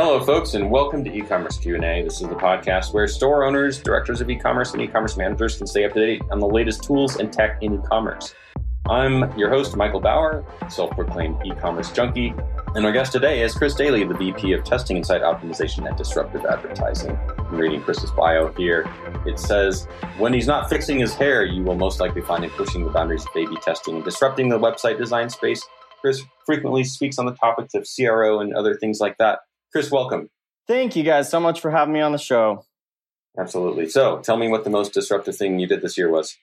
Hello, folks, and welcome to e-commerce Q&A. This is the podcast where store owners, directors of e-commerce, and e-commerce managers can stay up to date on the latest tools and tech in e-commerce. I'm your host, Michael Bauer, self-proclaimed e-commerce junkie, and our guest today is Chris Dayley, the VP of Testing and Site Optimization at Disruptive Advertising. I'm reading Chris's bio here. It says, when he's not fixing his hair, you will most likely find him pushing the boundaries of A-B testing and disrupting the website design space. Chris frequently speaks on the topics of CRO and other things like that. Chris, welcome. Thank you guys so much for having me on the show. Absolutely. So, tell me what the most disruptive thing you did this year was.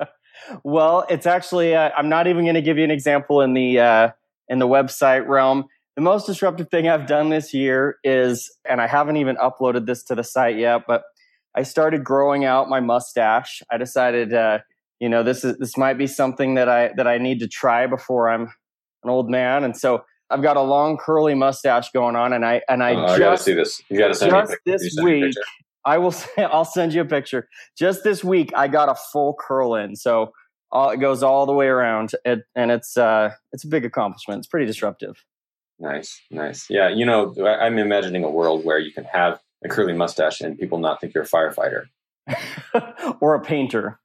well, it's actually uh, I'm not even going to give you an example in the uh, in the website realm. The most disruptive thing I've done this year is, and I haven't even uploaded this to the site yet, but I started growing out my mustache. I decided, uh, you know, this is this might be something that I that I need to try before I'm an old man, and so I've got a long curly mustache going on, and I and I, oh, just, I this. You gotta send just me this week. I will. I'll send you a picture. Just this week, I got a full curl in, so all, it goes all the way around, it, and it's uh, it's a big accomplishment. It's pretty disruptive. Nice, nice. Yeah, you know, I'm imagining a world where you can have a curly mustache and people not think you're a firefighter or a painter.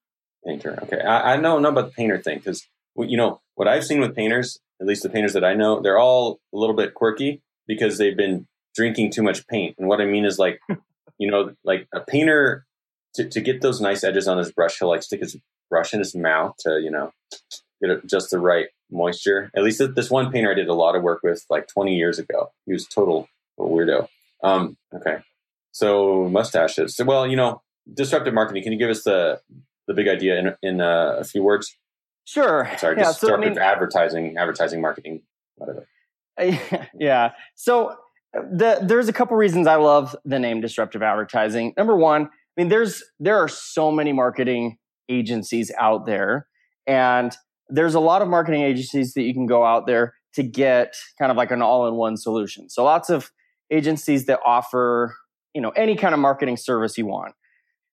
Painter. Okay, I, I know know about the painter thing because you know what I've seen with painters at least the painters that I know, they're all a little bit quirky because they've been drinking too much paint. And what I mean is like, you know, like a painter to, to get those nice edges on his brush, he'll like stick his brush in his mouth to, you know, get just the right moisture. At least this one painter I did a lot of work with like 20 years ago. He was total weirdo. Um, okay. So mustaches. So, well, you know, disruptive marketing. Can you give us the, the big idea in, in uh, a few words? Sure. Sorry, just yeah, so, I mean, advertising, advertising, marketing, whatever. yeah. So uh, the, there's a couple reasons I love the name disruptive advertising. Number one, I mean, there's there are so many marketing agencies out there, and there's a lot of marketing agencies that you can go out there to get kind of like an all-in-one solution. So lots of agencies that offer you know any kind of marketing service you want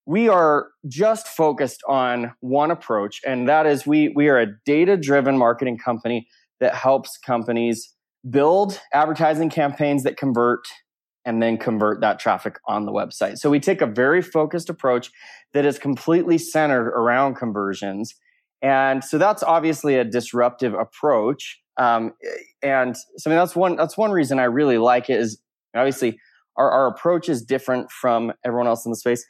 we are just focused on one approach, and that is we, we are a data driven marketing company that helps companies build advertising campaigns that convert and then convert that traffic on the website. So we take a very focused approach that is completely centered around conversions. And so that's obviously a disruptive approach. Um, and so I mean, that's one, that's one reason I really like it is obviously our, our approach is different from everyone else in the space.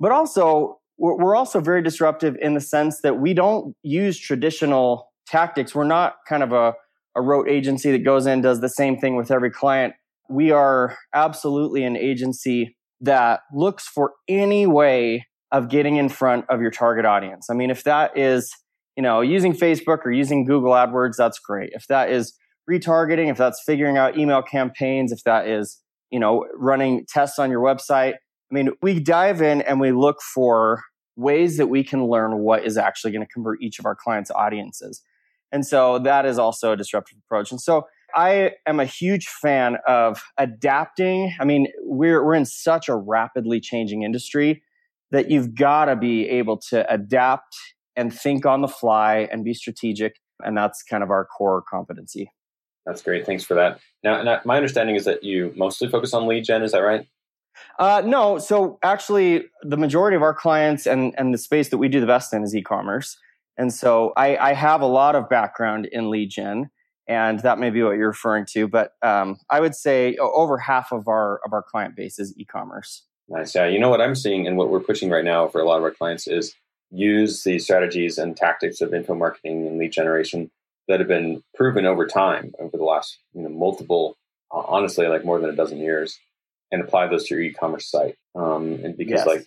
But also, we're also very disruptive in the sense that we don't use traditional tactics. We're not kind of a, a rote agency that goes in, does the same thing with every client. We are absolutely an agency that looks for any way of getting in front of your target audience. I mean, if that is, you know, using Facebook or using Google AdWords, that's great. If that is retargeting, if that's figuring out email campaigns, if that is, you know, running tests on your website, I mean, we dive in and we look for ways that we can learn what is actually going to convert each of our clients' audiences. And so that is also a disruptive approach. And so I am a huge fan of adapting. I mean, we're, we're in such a rapidly changing industry that you've got to be able to adapt and think on the fly and be strategic. And that's kind of our core competency. That's great. Thanks for that. Now, my understanding is that you mostly focus on lead gen. Is that right? Uh, no, so actually, the majority of our clients and and the space that we do the best in is e-commerce, and so I, I have a lot of background in lead gen, and that may be what you're referring to. But um, I would say over half of our of our client base is e-commerce. Nice, yeah. You know what I'm seeing and what we're pushing right now for a lot of our clients is use the strategies and tactics of info marketing and lead generation that have been proven over time over the last you know multiple, honestly, like more than a dozen years and apply those to your e-commerce site. Um, and because yes. like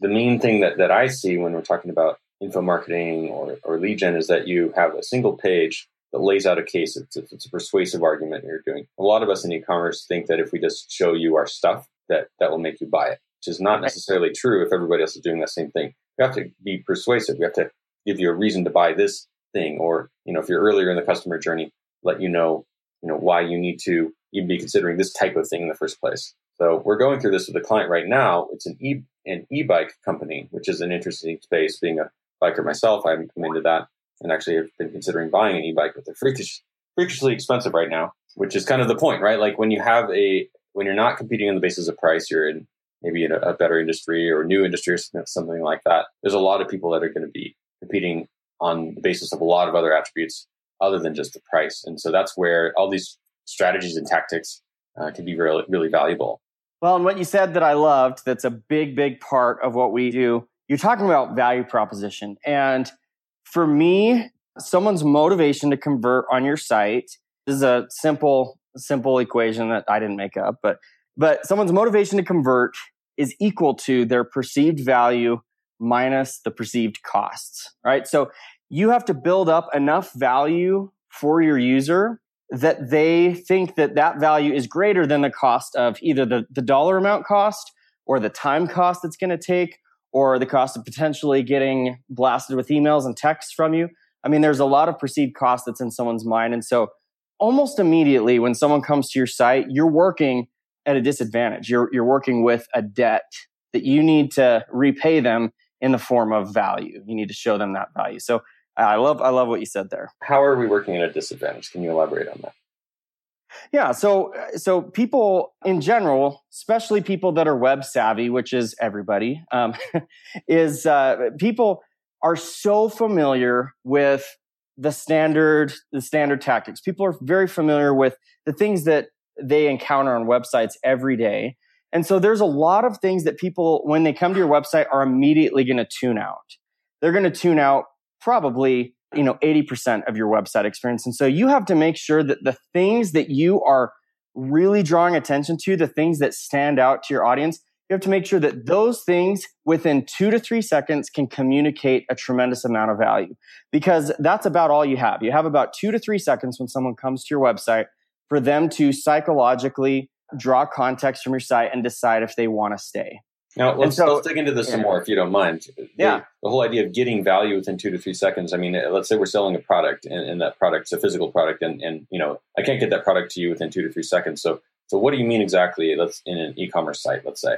the main thing that, that I see when we're talking about info marketing or, or lead gen is that you have a single page that lays out a case. It's, it's a persuasive argument you're doing. A lot of us in e-commerce think that if we just show you our stuff, that that will make you buy it, which is not necessarily true if everybody else is doing that same thing. You have to be persuasive. We have to give you a reason to buy this thing, or you know, if you're earlier in the customer journey, let you know, you know, why you need to even be considering this type of thing in the first place. So we're going through this with a client right now. It's an e an e-bike company, which is an interesting space. Being a biker myself, I'm into that and actually have been considering buying an e-bike, but they're freakish, freakishly expensive right now, which is kind of the point, right? Like when you have a when you're not competing on the basis of price, you're in maybe in a, a better industry or new industry or something like that. There's a lot of people that are going to be competing on the basis of a lot of other attributes other than just the price. And so that's where all these strategies and tactics uh, can be really, really valuable. Well, and what you said that I loved, that's a big, big part of what we do. You're talking about value proposition. And for me, someone's motivation to convert on your site is a simple, simple equation that I didn't make up, but but someone's motivation to convert is equal to their perceived value minus the perceived costs, right? So you have to build up enough value for your user that they think that that value is greater than the cost of either the, the dollar amount cost or the time cost it's going to take or the cost of potentially getting blasted with emails and texts from you. I mean, there's a lot of perceived cost that's in someone's mind. And so almost immediately when someone comes to your site, you're working at a disadvantage. You're, you're working with a debt that you need to repay them in the form of value. You need to show them that value. So I love, I love what you said there. How are we working at a disadvantage? Can you elaborate on that? Yeah, so so people in general, especially people that are web savvy, which is everybody, um, is uh, people are so familiar with the standard the standard tactics. People are very familiar with the things that they encounter on websites every day. And so there's a lot of things that people, when they come to your website, are immediately going to tune out. They're going to tune out probably, you know, 80% of your website experience. And so you have to make sure that the things that you are really drawing attention to, the things that stand out to your audience, you have to make sure that those things within two to three seconds can communicate a tremendous amount of value because that's about all you have. You have about two to three seconds when someone comes to your website for them to psychologically draw context from your site and decide if they want to stay. Now let's, so, let's dig into this yeah. some more, if you don't mind. The, yeah. The whole idea of getting value within two to three seconds. I mean, uh, let's say we're selling a product, and, and that product's a physical product, and, and you know I can't get that product to you within two to three seconds. So, so what do you mean exactly? Let's in an e-commerce site, let's say.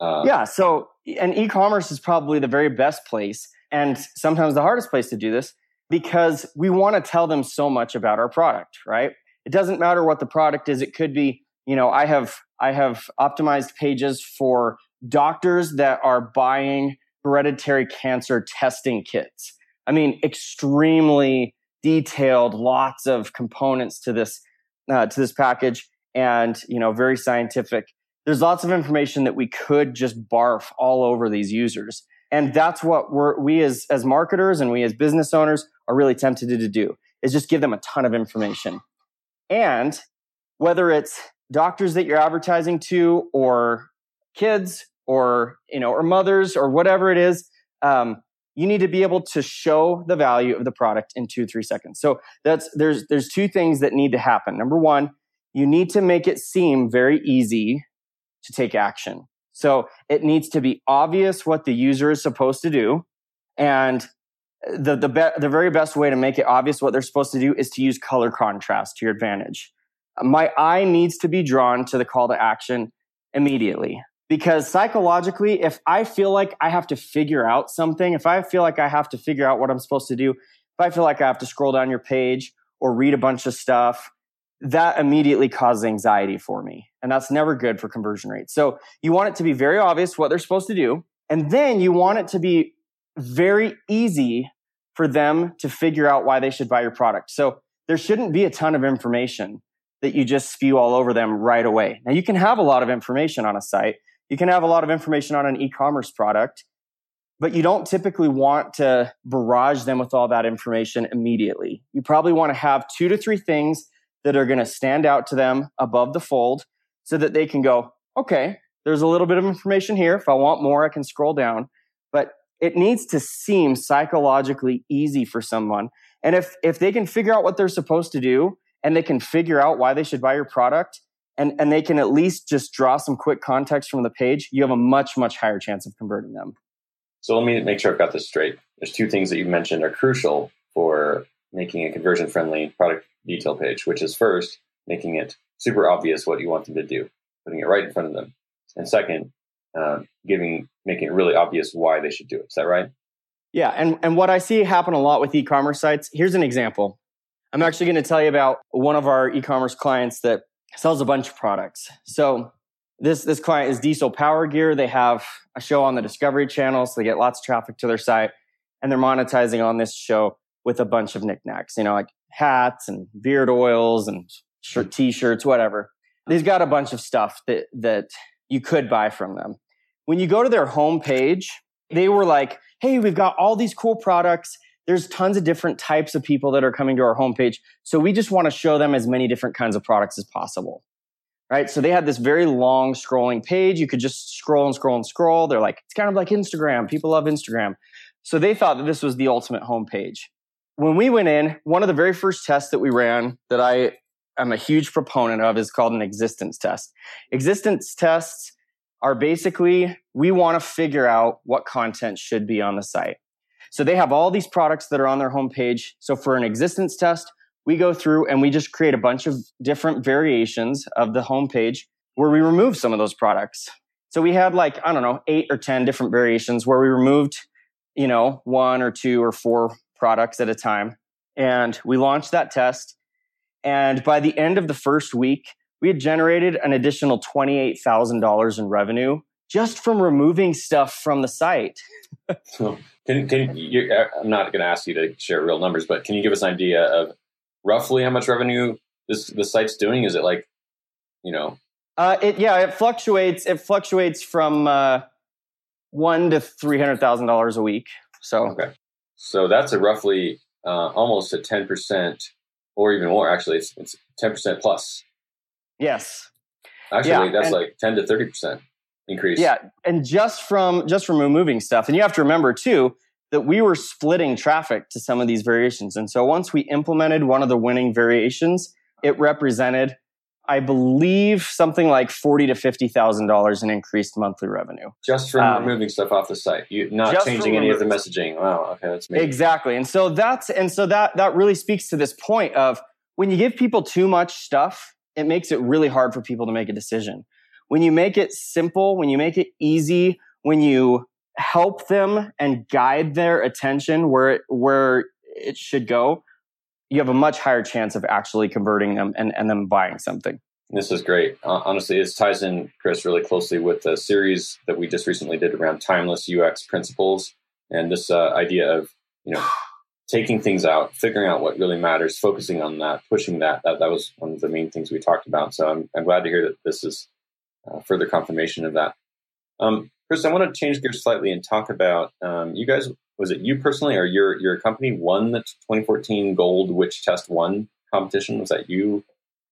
Uh, yeah. So, an e-commerce is probably the very best place, and sometimes the hardest place to do this because we want to tell them so much about our product, right? It doesn't matter what the product is. It could be, you know, I have I have optimized pages for doctors that are buying hereditary cancer testing kits. I mean, extremely detailed, lots of components to this uh, to this package, and you know, very scientific. There's lots of information that we could just barf all over these users, and that's what we're we as as marketers and we as business owners are really tempted to do is just give them a ton of information. And whether it's doctors that you're advertising to or kids or, you know, or mothers or whatever it is, um, you need to be able to show the value of the product in two, three seconds. So that's, there's, there's two things that need to happen. Number one, you need to make it seem very easy to take action. So it needs to be obvious what the user is supposed to do. And the the be- the very best way to make it obvious what they're supposed to do is to use color contrast to your advantage. My eye needs to be drawn to the call to action immediately because psychologically if I feel like I have to figure out something, if I feel like I have to figure out what I'm supposed to do, if I feel like I have to scroll down your page or read a bunch of stuff, that immediately causes anxiety for me. And that's never good for conversion rates. So you want it to be very obvious what they're supposed to do. And then you want it to be very easy for them to figure out why they should buy your product. So there shouldn't be a ton of information that you just spew all over them right away. Now you can have a lot of information on a site. You can have a lot of information on an e-commerce product, but you don't typically want to barrage them with all that information immediately. You probably want to have two to three things that are going to stand out to them above the fold so that they can go, okay, there's a little bit of information here. If I want more, I can scroll down. But it needs to seem psychologically easy for someone. And if if they can figure out what they're supposed to do and they can figure out why they should buy your product and, and they can at least just draw some quick context from the page, you have a much, much higher chance of converting them. So let me make sure I've got this straight. There's two things that you mentioned are crucial for making a conversion friendly product detail page, which is first, making it super obvious what you want them to do, putting it right in front of them. And second, uh, giving making it really obvious why they should do it. Is that right? Yeah, and and what I see happen a lot with e-commerce sites. Here's an example. I'm actually going to tell you about one of our e-commerce clients that sells a bunch of products. So this this client is Diesel Power Gear. They have a show on the Discovery Channel, so they get lots of traffic to their site, and they're monetizing on this show with a bunch of knickknacks, you know, like hats and beard oils and shirt, t-shirts, whatever. They've got a bunch of stuff that that you could buy from them. When you go to their homepage, they were like, "Hey, we've got all these cool products. There's tons of different types of people that are coming to our homepage, so we just want to show them as many different kinds of products as possible." right? So they had this very long scrolling page. You could just scroll and scroll and scroll. They're like, it's kind of like Instagram. People love Instagram. So they thought that this was the ultimate homepage. When we went in, one of the very first tests that we ran that I am a huge proponent of is called an existence test. Existence tests are basically, we want to figure out what content should be on the site. So they have all these products that are on their homepage. So for an existence test, we go through and we just create a bunch of different variations of the homepage where we remove some of those products. So we had like, I don't know, eight or 10 different variations where we removed, you know, one or two or four products at a time. And we launched that test. And by the end of the first week, we had generated an additional $28,000 in revenue just from removing stuff from the site. so, can, can you, I'm not going to ask you to share real numbers, but can you give us an idea of roughly how much revenue this the site's doing? Is it like, you know? Uh, it yeah, it fluctuates. It fluctuates from uh, one to three hundred thousand dollars a week. So okay, so that's a roughly uh, almost a ten percent, or even more. Actually, it's ten percent plus. Yes. Actually, yeah, that's like ten to thirty percent increase. Yeah, and just from just from removing stuff, and you have to remember too that we were splitting traffic to some of these variations. And so once we implemented one of the winning variations, it represented, I believe, something like forty to fifty thousand dollars in increased monthly revenue. Just from um, removing stuff off the site. You not changing any of the messaging. Wow, okay, that's amazing. Exactly. And so that's and so that that really speaks to this point of when you give people too much stuff, it makes it really hard for people to make a decision. When you make it simple, when you make it easy, when you help them and guide their attention where it, where it should go, you have a much higher chance of actually converting them and, and them buying something. This is great. Honestly, this ties in, Chris, really closely with the series that we just recently did around timeless UX principles and this uh, idea of you know taking things out, figuring out what really matters, focusing on that, pushing that. That that was one of the main things we talked about. So I'm I'm glad to hear that this is uh, further confirmation of that. Um, Chris, I want to change gears slightly and talk about um, you guys. Was it you personally, or your your company won the 2014 Gold WhichTestWon competition? Was that you?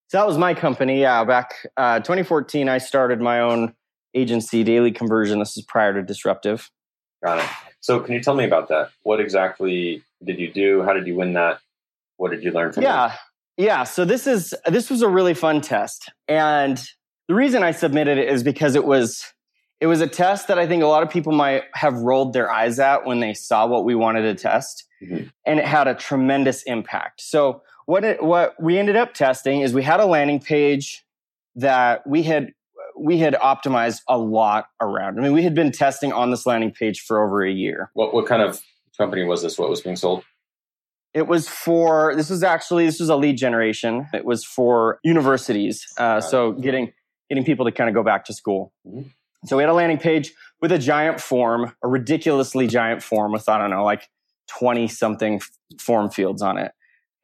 So that was my company. Yeah, back uh, 2014, I started my own agency, Dayley Conversion. This is prior to Disruptive. Got it. So, can you tell me about that? What exactly did you do? How did you win that? What did you learn from yeah. it? Yeah, yeah. So this is this was a really fun test, and the reason I submitted it is because it was it was a test that I think a lot of people might have rolled their eyes at when they saw what we wanted to test, mm-hmm. and it had a tremendous impact. So what it, what we ended up testing is we had a landing page that we had we had optimized a lot around. I mean, we had been testing on this landing page for over a year. What what kind of company was this? What was being sold? It was for this was actually this was a lead generation. It was for universities, uh, so getting getting people to kind of go back to school. Mm-hmm. So we had a landing page with a giant form, a ridiculously giant form with, I don't know, like 20 something form fields on it.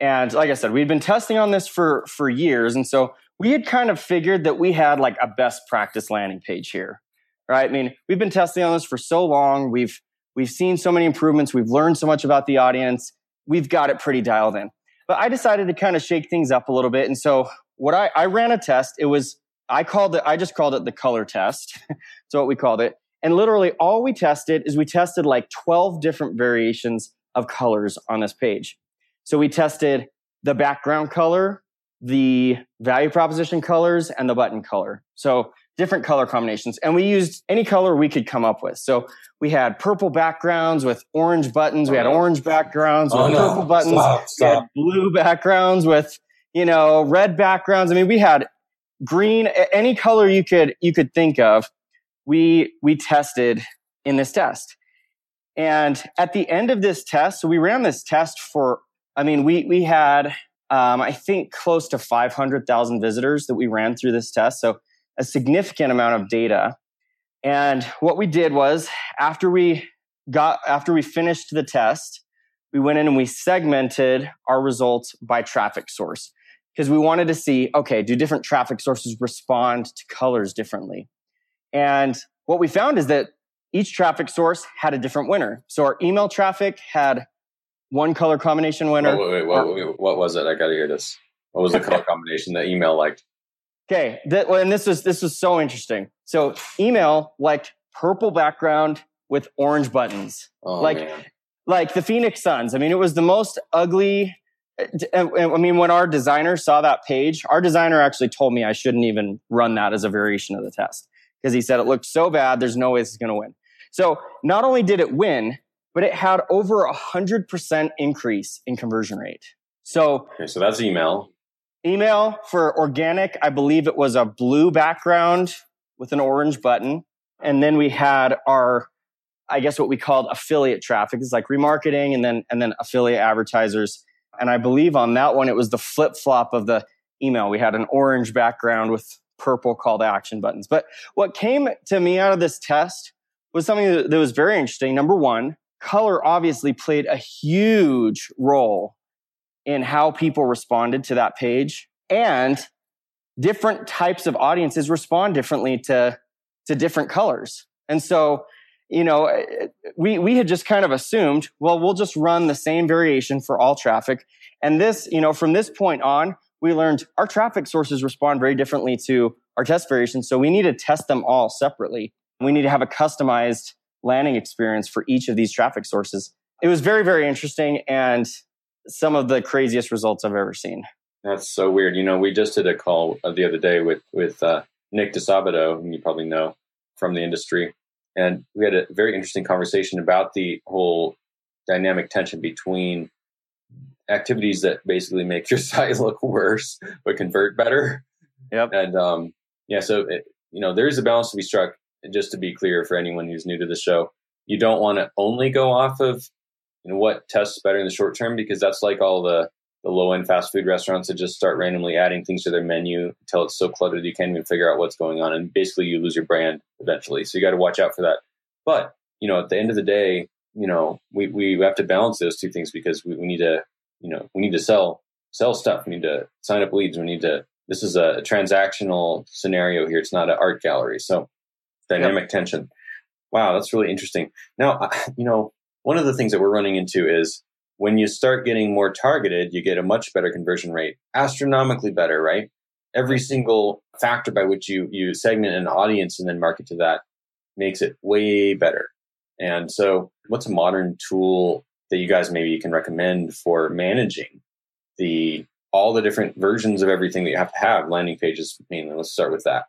And like I said, we'd been testing on this for, for years. And so we had kind of figured that we had like a best practice landing page here, right? I mean, we've been testing on this for so long. We've, we've seen so many improvements. We've learned so much about the audience. We've got it pretty dialed in. But I decided to kind of shake things up a little bit. And so what I, I ran a test. It was I called it, I just called it the color test. That's what we called it. And literally all we tested is we tested like 12 different variations of colors on this page. So we tested the background color, the value proposition colors, and the button color. So different color combinations. And we used any color we could come up with. So we had purple backgrounds with orange buttons. We had oh, orange backgrounds with oh, no. purple buttons. Stop, stop. We had blue backgrounds with, you know, red backgrounds. I mean, we had green, any color you could you could think of, we we tested in this test. And at the end of this test, so we ran this test for, I mean, we we had um, I think close to 500,000 visitors that we ran through this test. So a significant amount of data. And what we did was after we got after we finished the test, we went in and we segmented our results by traffic source because we wanted to see okay, do different traffic sources respond to colors differently? And what we found is that each traffic source had a different winner. So our email traffic had one color combination winner. Wait, wait, wait, what, what was it? I got to hear this. What was the color combination that email liked? Okay, that, well, and this was this was so interesting. So email liked purple background with orange buttons, Oh, like man. like the Phoenix Suns. I mean, it was the most ugly. Uh, I mean, when our designer saw that page, our designer actually told me I shouldn't even run that as a variation of the test because he said it looked so bad. There's no way this is going to win. So not only did it win, but it had over a hundred percent increase in conversion rate. So Okay, so that's email. email for organic, I believe it was a blue background with an orange button. And then we had our, I guess what we called affiliate traffic is like remarketing and then, and then affiliate advertisers. And I believe on that one, it was the flip flop of the email. We had an orange background with purple call to action buttons. But what came to me out of this test was something that, was very interesting. Number one, color obviously played a huge role in how people responded to that page and different types of audiences respond differently to to different colors and so you know eh, we we had just kind of assumed well we'll just run the same variation for all traffic. And this you know from this point on we learned our traffic sources respond very differently to our test variations. So we need to test them all separately. We need to have a customized landing experience for each of these traffic sources. It was very very interesting and some of the craziest results I've ever seen. That's so weird. You know, we just did a call the other day with with uh, Nick Disabato, whom you probably know from the industry, and we had a very interesting conversation about the whole dynamic tension between activities that basically make your site look worse but convert better. Yep. And um, yeah, so it, you know there is a balance to be struck. Just to be clear for anyone who's new to the show, you don't want to only go off of you know what tests better in the short term because that's like all the the low end fast food restaurants that just start randomly adding things to their menu until it's so cluttered you can't even figure out what's going on and basically you lose your brand eventually. So you got to watch out for that. But you know at the end of the day you know we, we have to balance those two things because we, we need to you know we need to sell sell stuff. We need to sign up leads. We need to this is a, transactional scenario here. It's not an art gallery. So dynamic yep. tension. Wow that's really interesting. Now you know one of the things that we're running into is when you start getting more targeted, you get a much better conversion rate, astronomically better, right? Every single factor by which you, you segment an audience and then market to that makes it way better. And so, what's a modern tool that you guys maybe can recommend for managing the all the different versions of everything that you have to have landing pages mainly let's start with that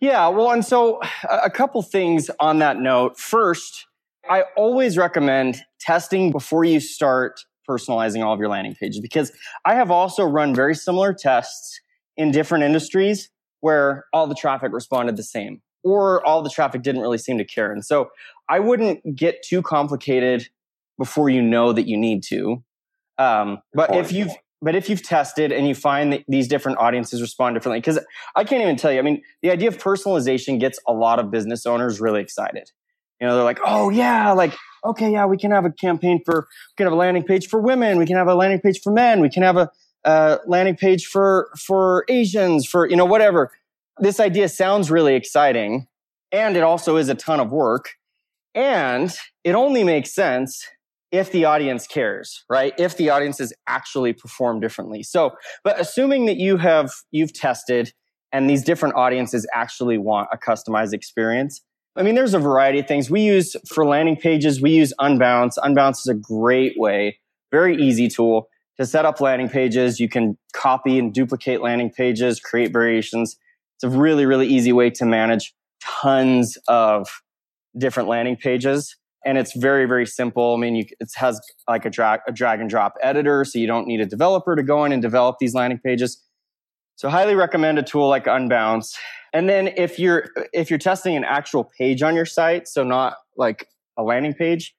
yeah well and so a couple things on that note first I always recommend testing before you start personalizing all of your landing pages because I have also run very similar tests in different industries where all the traffic responded the same or all the traffic didn't really seem to care. And so I wouldn't get too complicated before you know that you need to. Um, but if you've but if you've tested and you find that these different audiences respond differently, because I can't even tell you, I mean, the idea of personalization gets a lot of business owners really excited you know, they're like, oh yeah, like, okay, yeah, we can have a campaign for, we can have a landing page for women. We can have a landing page for men. We can have a, uh, landing page for, for Asians, for, you know, whatever. This idea sounds really exciting. And it also is a ton of work. And it only makes sense if the audience cares, right? If the audiences actually perform differently. So, but assuming that you have, you've tested and these different audiences actually want a customized experience, I mean, there's a variety of things we use for landing pages. We use Unbounce. Unbounce is a great way, very easy tool to set up landing pages. You can copy and duplicate landing pages, create variations. It's a really, really easy way to manage tons of different landing pages. And it's very, very simple. I mean, you, it has like a drag, a drag and drop editor, so you don't need a developer to go in and develop these landing pages. So highly recommend a tool like Unbounce. And then if you're if you're testing an actual page on your site, so not like a landing page,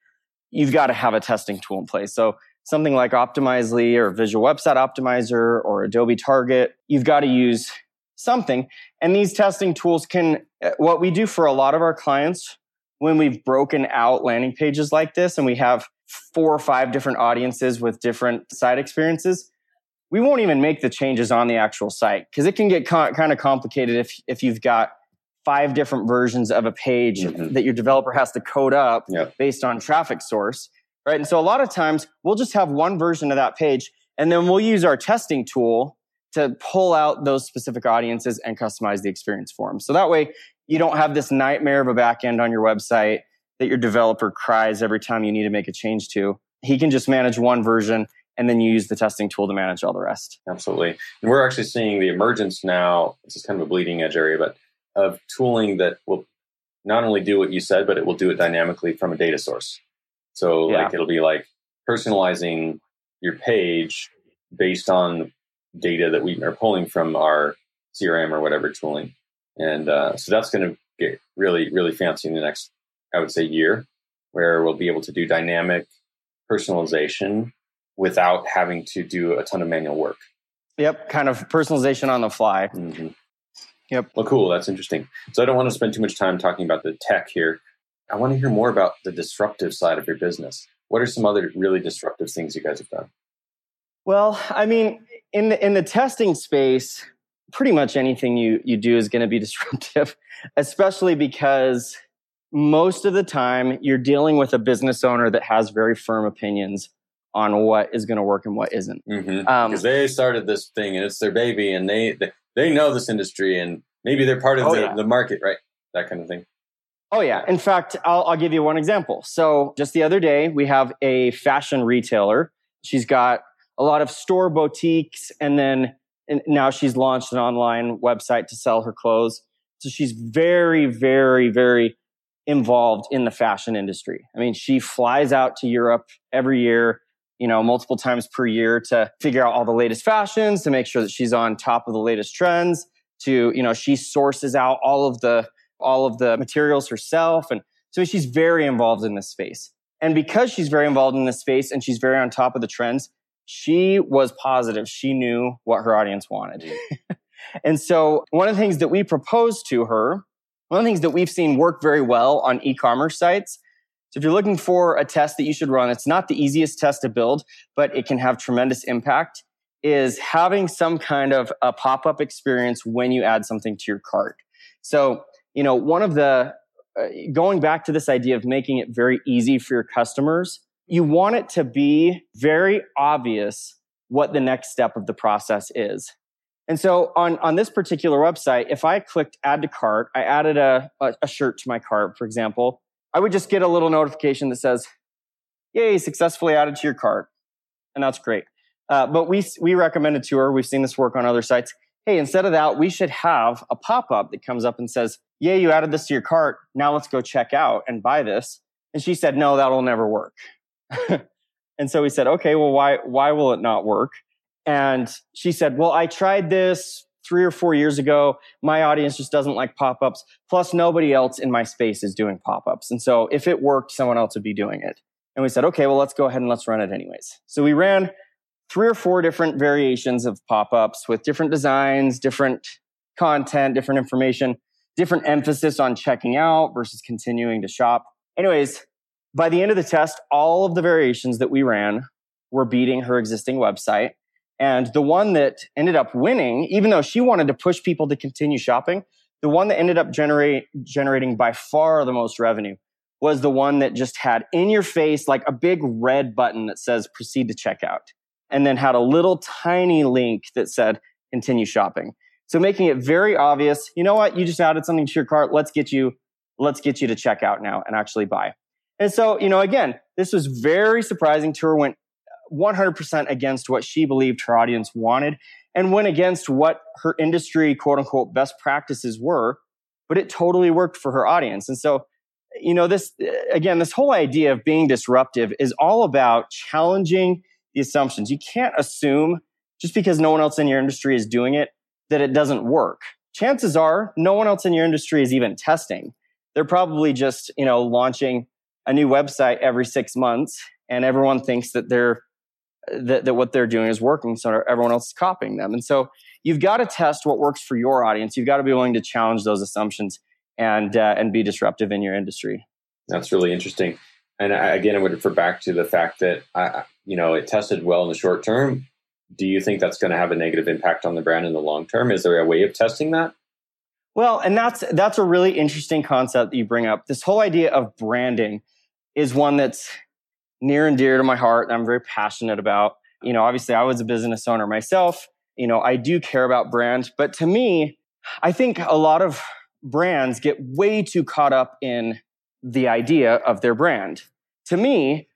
you've got to have a testing tool in place. So something like Optimizely or Visual Website Optimizer or Adobe Target, you've got to use something. And these testing tools can, uh, what we do for a lot of our clients when we've broken out landing pages like this and we have four or five different audiences with different site experiences, we won't even make the changes on the actual site because it can get kind of complicated if, if you've got five different versions of a page mm-hmm. that your developer has to code up based on traffic source right? And so a lot of times we'll just have one version of that page and then we'll use our testing tool to pull out those specific audiences and customize the experience for them so that way you don't have this nightmare of a backend on your website that your developer cries every time you need to make a change to. He can just manage one version and then you use the testing tool to manage all the rest. Absolutely. And we're actually seeing the emergence now, this is kind of a bleeding edge area, but of tooling that will not only do what you said, but it will do it dynamically from a data source. So yeah. like it'll be like personalizing your page based on data that we are pulling from our CRM or whatever tooling. And uh, so that's going to get really, really fancy in the next, I would say, year, where we'll be able to do dynamic personalization without having to do a ton of manual work. Yep, kind of personalization on the fly. Mm-hmm. Yep. Well, cool. That's interesting. So I don't want to spend too much time talking about the tech here. I want to hear more about the disruptive side of your business. What are some other really disruptive things you guys have done? Well, I mean, in the in the testing space, pretty much anything you you do is going to be disruptive, especially because most of the time you're dealing with a business owner that has very firm opinions on what is going to work and what isn't. Because mm-hmm. um, they started this thing and it's their baby, and they, they they know this industry and maybe they're part of oh, the, yeah. the market, right? That kind of thing. Oh, yeah. In fact, I'll, I'll give you one example. So, just the other day, we have a fashion retailer. She's got a lot of store boutiques, and then and now she's launched an online website to sell her clothes. So, she's very, very, very involved in the fashion industry. I mean, she flies out to Europe every year you know, multiple times per year to figure out all the latest fashions, to make sure that she's on top of the latest trends, to, you know, she sources out all of the all of the materials herself. And so she's very involved in this space. And because she's very involved in this space and she's very on top of the trends, she was positive. She knew what her audience wanted. and so one of the things that we proposed to her, one of the things that we've seen work very well on e-commerce sites so if you're looking for a test that you should run, it's not the easiest test to build, but it can have tremendous impact is having some kind of a pop-up experience when you add something to your cart. So, you know, one of the uh, going back to this idea of making it very easy for your customers, you want it to be very obvious what the next step of the process is. And so on, on this particular website, if I clicked add to cart, I added a, a, a shirt to my cart, for example, I would just get a little notification that says, yay, successfully added to your cart. And that's great. Uh, but we, we recommended to her, we've seen this work on other sites. Hey, instead of that, we should have a pop up that comes up and says, yay, you added this to your cart. Now let's go check out and buy this. And she said, no, that'll never work. and so we said, okay, well, why, why will it not work? And she said, well, I tried this three or four years ago, my audience just doesn't like pop ups. Plus, nobody else in my space is doing pop ups. And so if it worked, someone else would be doing it. And we said, okay, well, let's go ahead and let's run it anyways. So we ran three or four different variations of pop ups with different designs, different content, different information, different emphasis on checking out versus continuing to shop. Anyways, by the end of the test, all of the variations that we ran were beating her existing website. And the one that ended up winning, even though she wanted to push people to continue shopping, the one that ended up generate, generating by far the most revenue was the one that just had in your face like a big red button that says proceed to checkout and then had a little tiny link that said continue shopping. So making it very obvious, you know what, you just added something to your cart, let's get you let's get you to checkout now and actually buy. And so, you know, again, this was very surprising to her, went 100% against what she believed her audience wanted and went against what her industry quote unquote best practices were but it totally worked for her audience. And so you know this uh, again this whole idea of being disruptive is all about challenging the assumptions. You can't assume just because no one else in your industry is doing it that it doesn't work. Chances are no one else in your industry is even testing. They're probably just you know launching a new website every 6 months and everyone thinks that they're that, that what they're doing is working, so everyone else is copying them. And so you've got to test what works for your audience. You've got to be willing to challenge those assumptions and uh, and be disruptive in your industry. That's really interesting. And I, again, I would refer back to the fact that I, you know it tested well in the short term. Do you think that's going to have a negative impact on the brand in the long term? Is there a way of testing that? Well, and that's that's a really interesting concept that you bring up. This whole idea of branding is one that's near and dear to my heart I'm very passionate about. You know, obviously I was a business owner myself. You know, I do care about brand, but to me, I think a lot of brands get way too caught up in the idea of their brand. To me,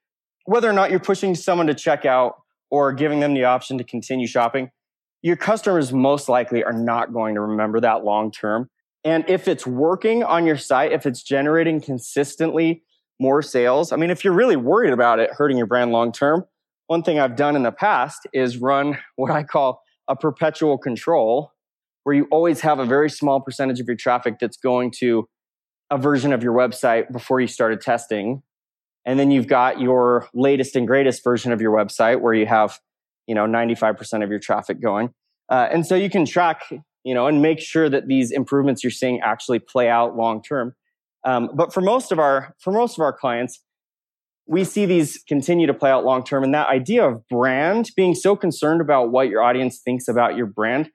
whether or not you're pushing someone to check out or giving them the option to continue shopping, your customers most likely are not going to remember that long term. And if it's working on your site, if it's generating consistently more sales, I mean, if you're really worried about it hurting your brand long term, one thing I've done in the past is run what I call a perpetual control, where you always have a very small percentage of your traffic that's going to a version of your website before you started testing. And then you've got your latest and greatest version of your website where you have you know 95% of your traffic going. Uh, and so you can track you know and make sure that these improvements you're seeing actually play out long term um, but for most of our for most of our clients we see these continue to play out long term and that idea of brand being so concerned about what your audience thinks about your brand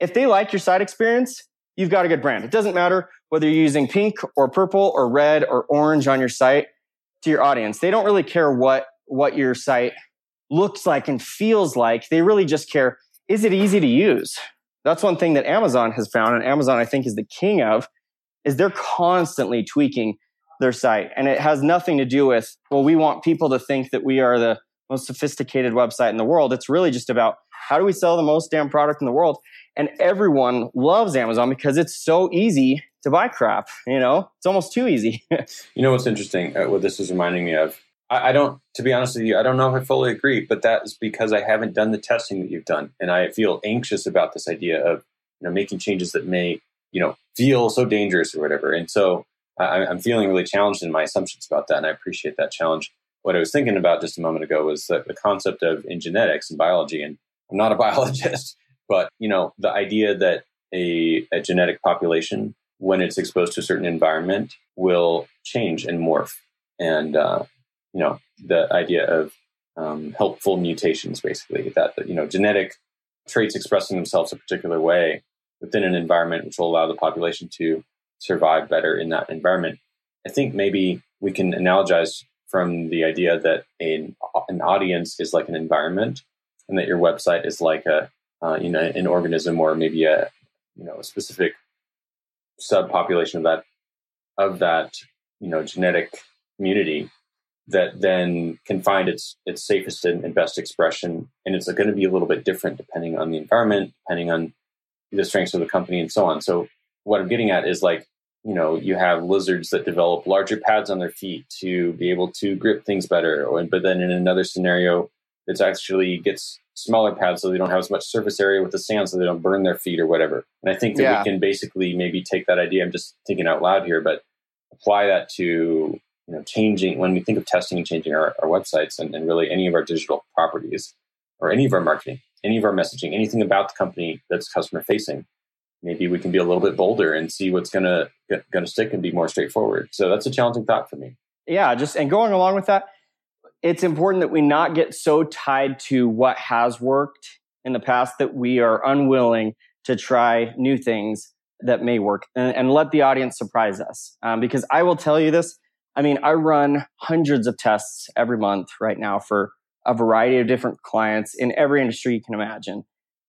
if they like your site experience you've got a good brand it doesn't matter whether you're using pink or purple or red or orange on your site to your audience they don't really care what what your site looks like and feels like. They really just care is it easy to use? That's one thing that Amazon has found, and Amazon, I think, is the king of, is they're constantly tweaking their site. And it has nothing to do with, well, we want people to think that we are the most sophisticated website in the world. It's really just about how do we sell the most damn product in the world? And everyone loves Amazon because it's so easy to buy crap. You know, it's almost too easy. you know what's interesting? Uh, what this is reminding me of I, I, don't, to be honest with you, I don't know if I fully agree, but that is because I haven't done the testing that you've done, and I feel anxious about this idea of you know making changes that may you know feel so dangerous or whatever. And so I, I'm feeling really challenged in my assumptions about that, and I appreciate that challenge. What I was thinking about just a moment ago was the, the concept of in genetics and biology, and I'm not a biologist, but you know the idea that a, a genetic population when it's exposed to a certain environment will change and morph and uh, you know the idea of um, helpful mutations, basically that you know genetic traits expressing themselves a particular way within an environment, which will allow the population to survive better in that environment. I think maybe we can analogize from the idea that an, an audience is like an environment, and that your website is like a uh, you know an organism or maybe a you know a specific subpopulation of that of that you know genetic community that then can find its its safest and, best expression. And it's going to be a little bit different depending on the environment, depending on the strengths of the company, and so on. So what I'm getting at is like you know you have lizards that develop larger pads on their feet to be able to grip things better, or, but then in another scenario, it's actually gets smaller pads so they don't have as much surface area with the sand so they don't burn their feet or whatever. And I think that yeah. we can basically maybe take that idea. I'm just thinking out loud here, but apply that to you know, changing when we think of testing and changing our, our websites and, and really any of our digital properties or any of our marketing, any of our messaging, anything about the company that's customer facing, maybe we can be a little bit bolder and see what's going to stick and be more straightforward. So that's a challenging thought for me. Yeah, just and going along with that, it's important that we not get so tied to what has worked in the past that we are unwilling to try new things that may work and, and let the audience surprise us. Um, because I will tell you this I mean, I run hundreds of tests every month right now for a variety of different clients in every industry you can imagine.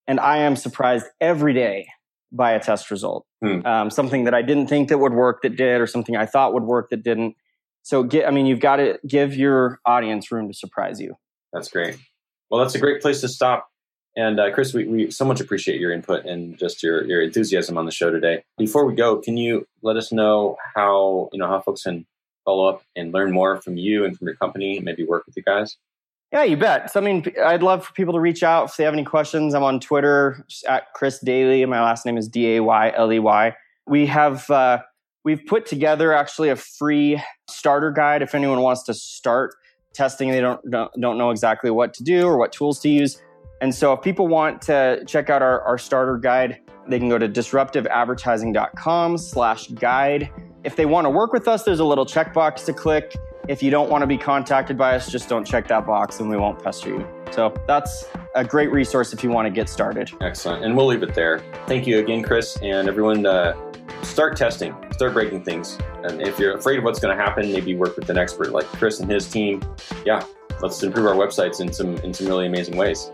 And I am surprised every day by a test result. Hmm. Um, something that I didn't think that would work that did, or something I thought would work that didn't. So, get, I mean, you've got to give your audience room to surprise you. That's great. Well, that's a great place to stop. And uh, Chris, we, we so much appreciate your input and just your, your enthusiasm on the show today. Before we go, can you let us know how you know how folks can follow up and learn more from you and from your company, maybe work with you guys? Yeah, you bet. So, I mean, I'd love for people to reach out if they have any questions. I'm on Twitter at Chris Dayley. My last name is D A Y L E Y. We have uh, we've put together actually a free starter guide if anyone wants to start testing, they don't, don't, don't know exactly what to do or what tools to use. And so if people want to check out our, our starter guide, they can go to disruptiveadvertising.com slash guide. If they want to work with us, there's a little checkbox to click. If you don't want to be contacted by us, just don't check that box and we won't pester you. So that's a great resource if you want to get started. Excellent. And we'll leave it there. Thank you again, Chris, and everyone. Uh, start testing, start breaking things. And if you're afraid of what's going to happen, maybe work with an expert like Chris and his team. Yeah, let's improve our websites in some in some really amazing ways.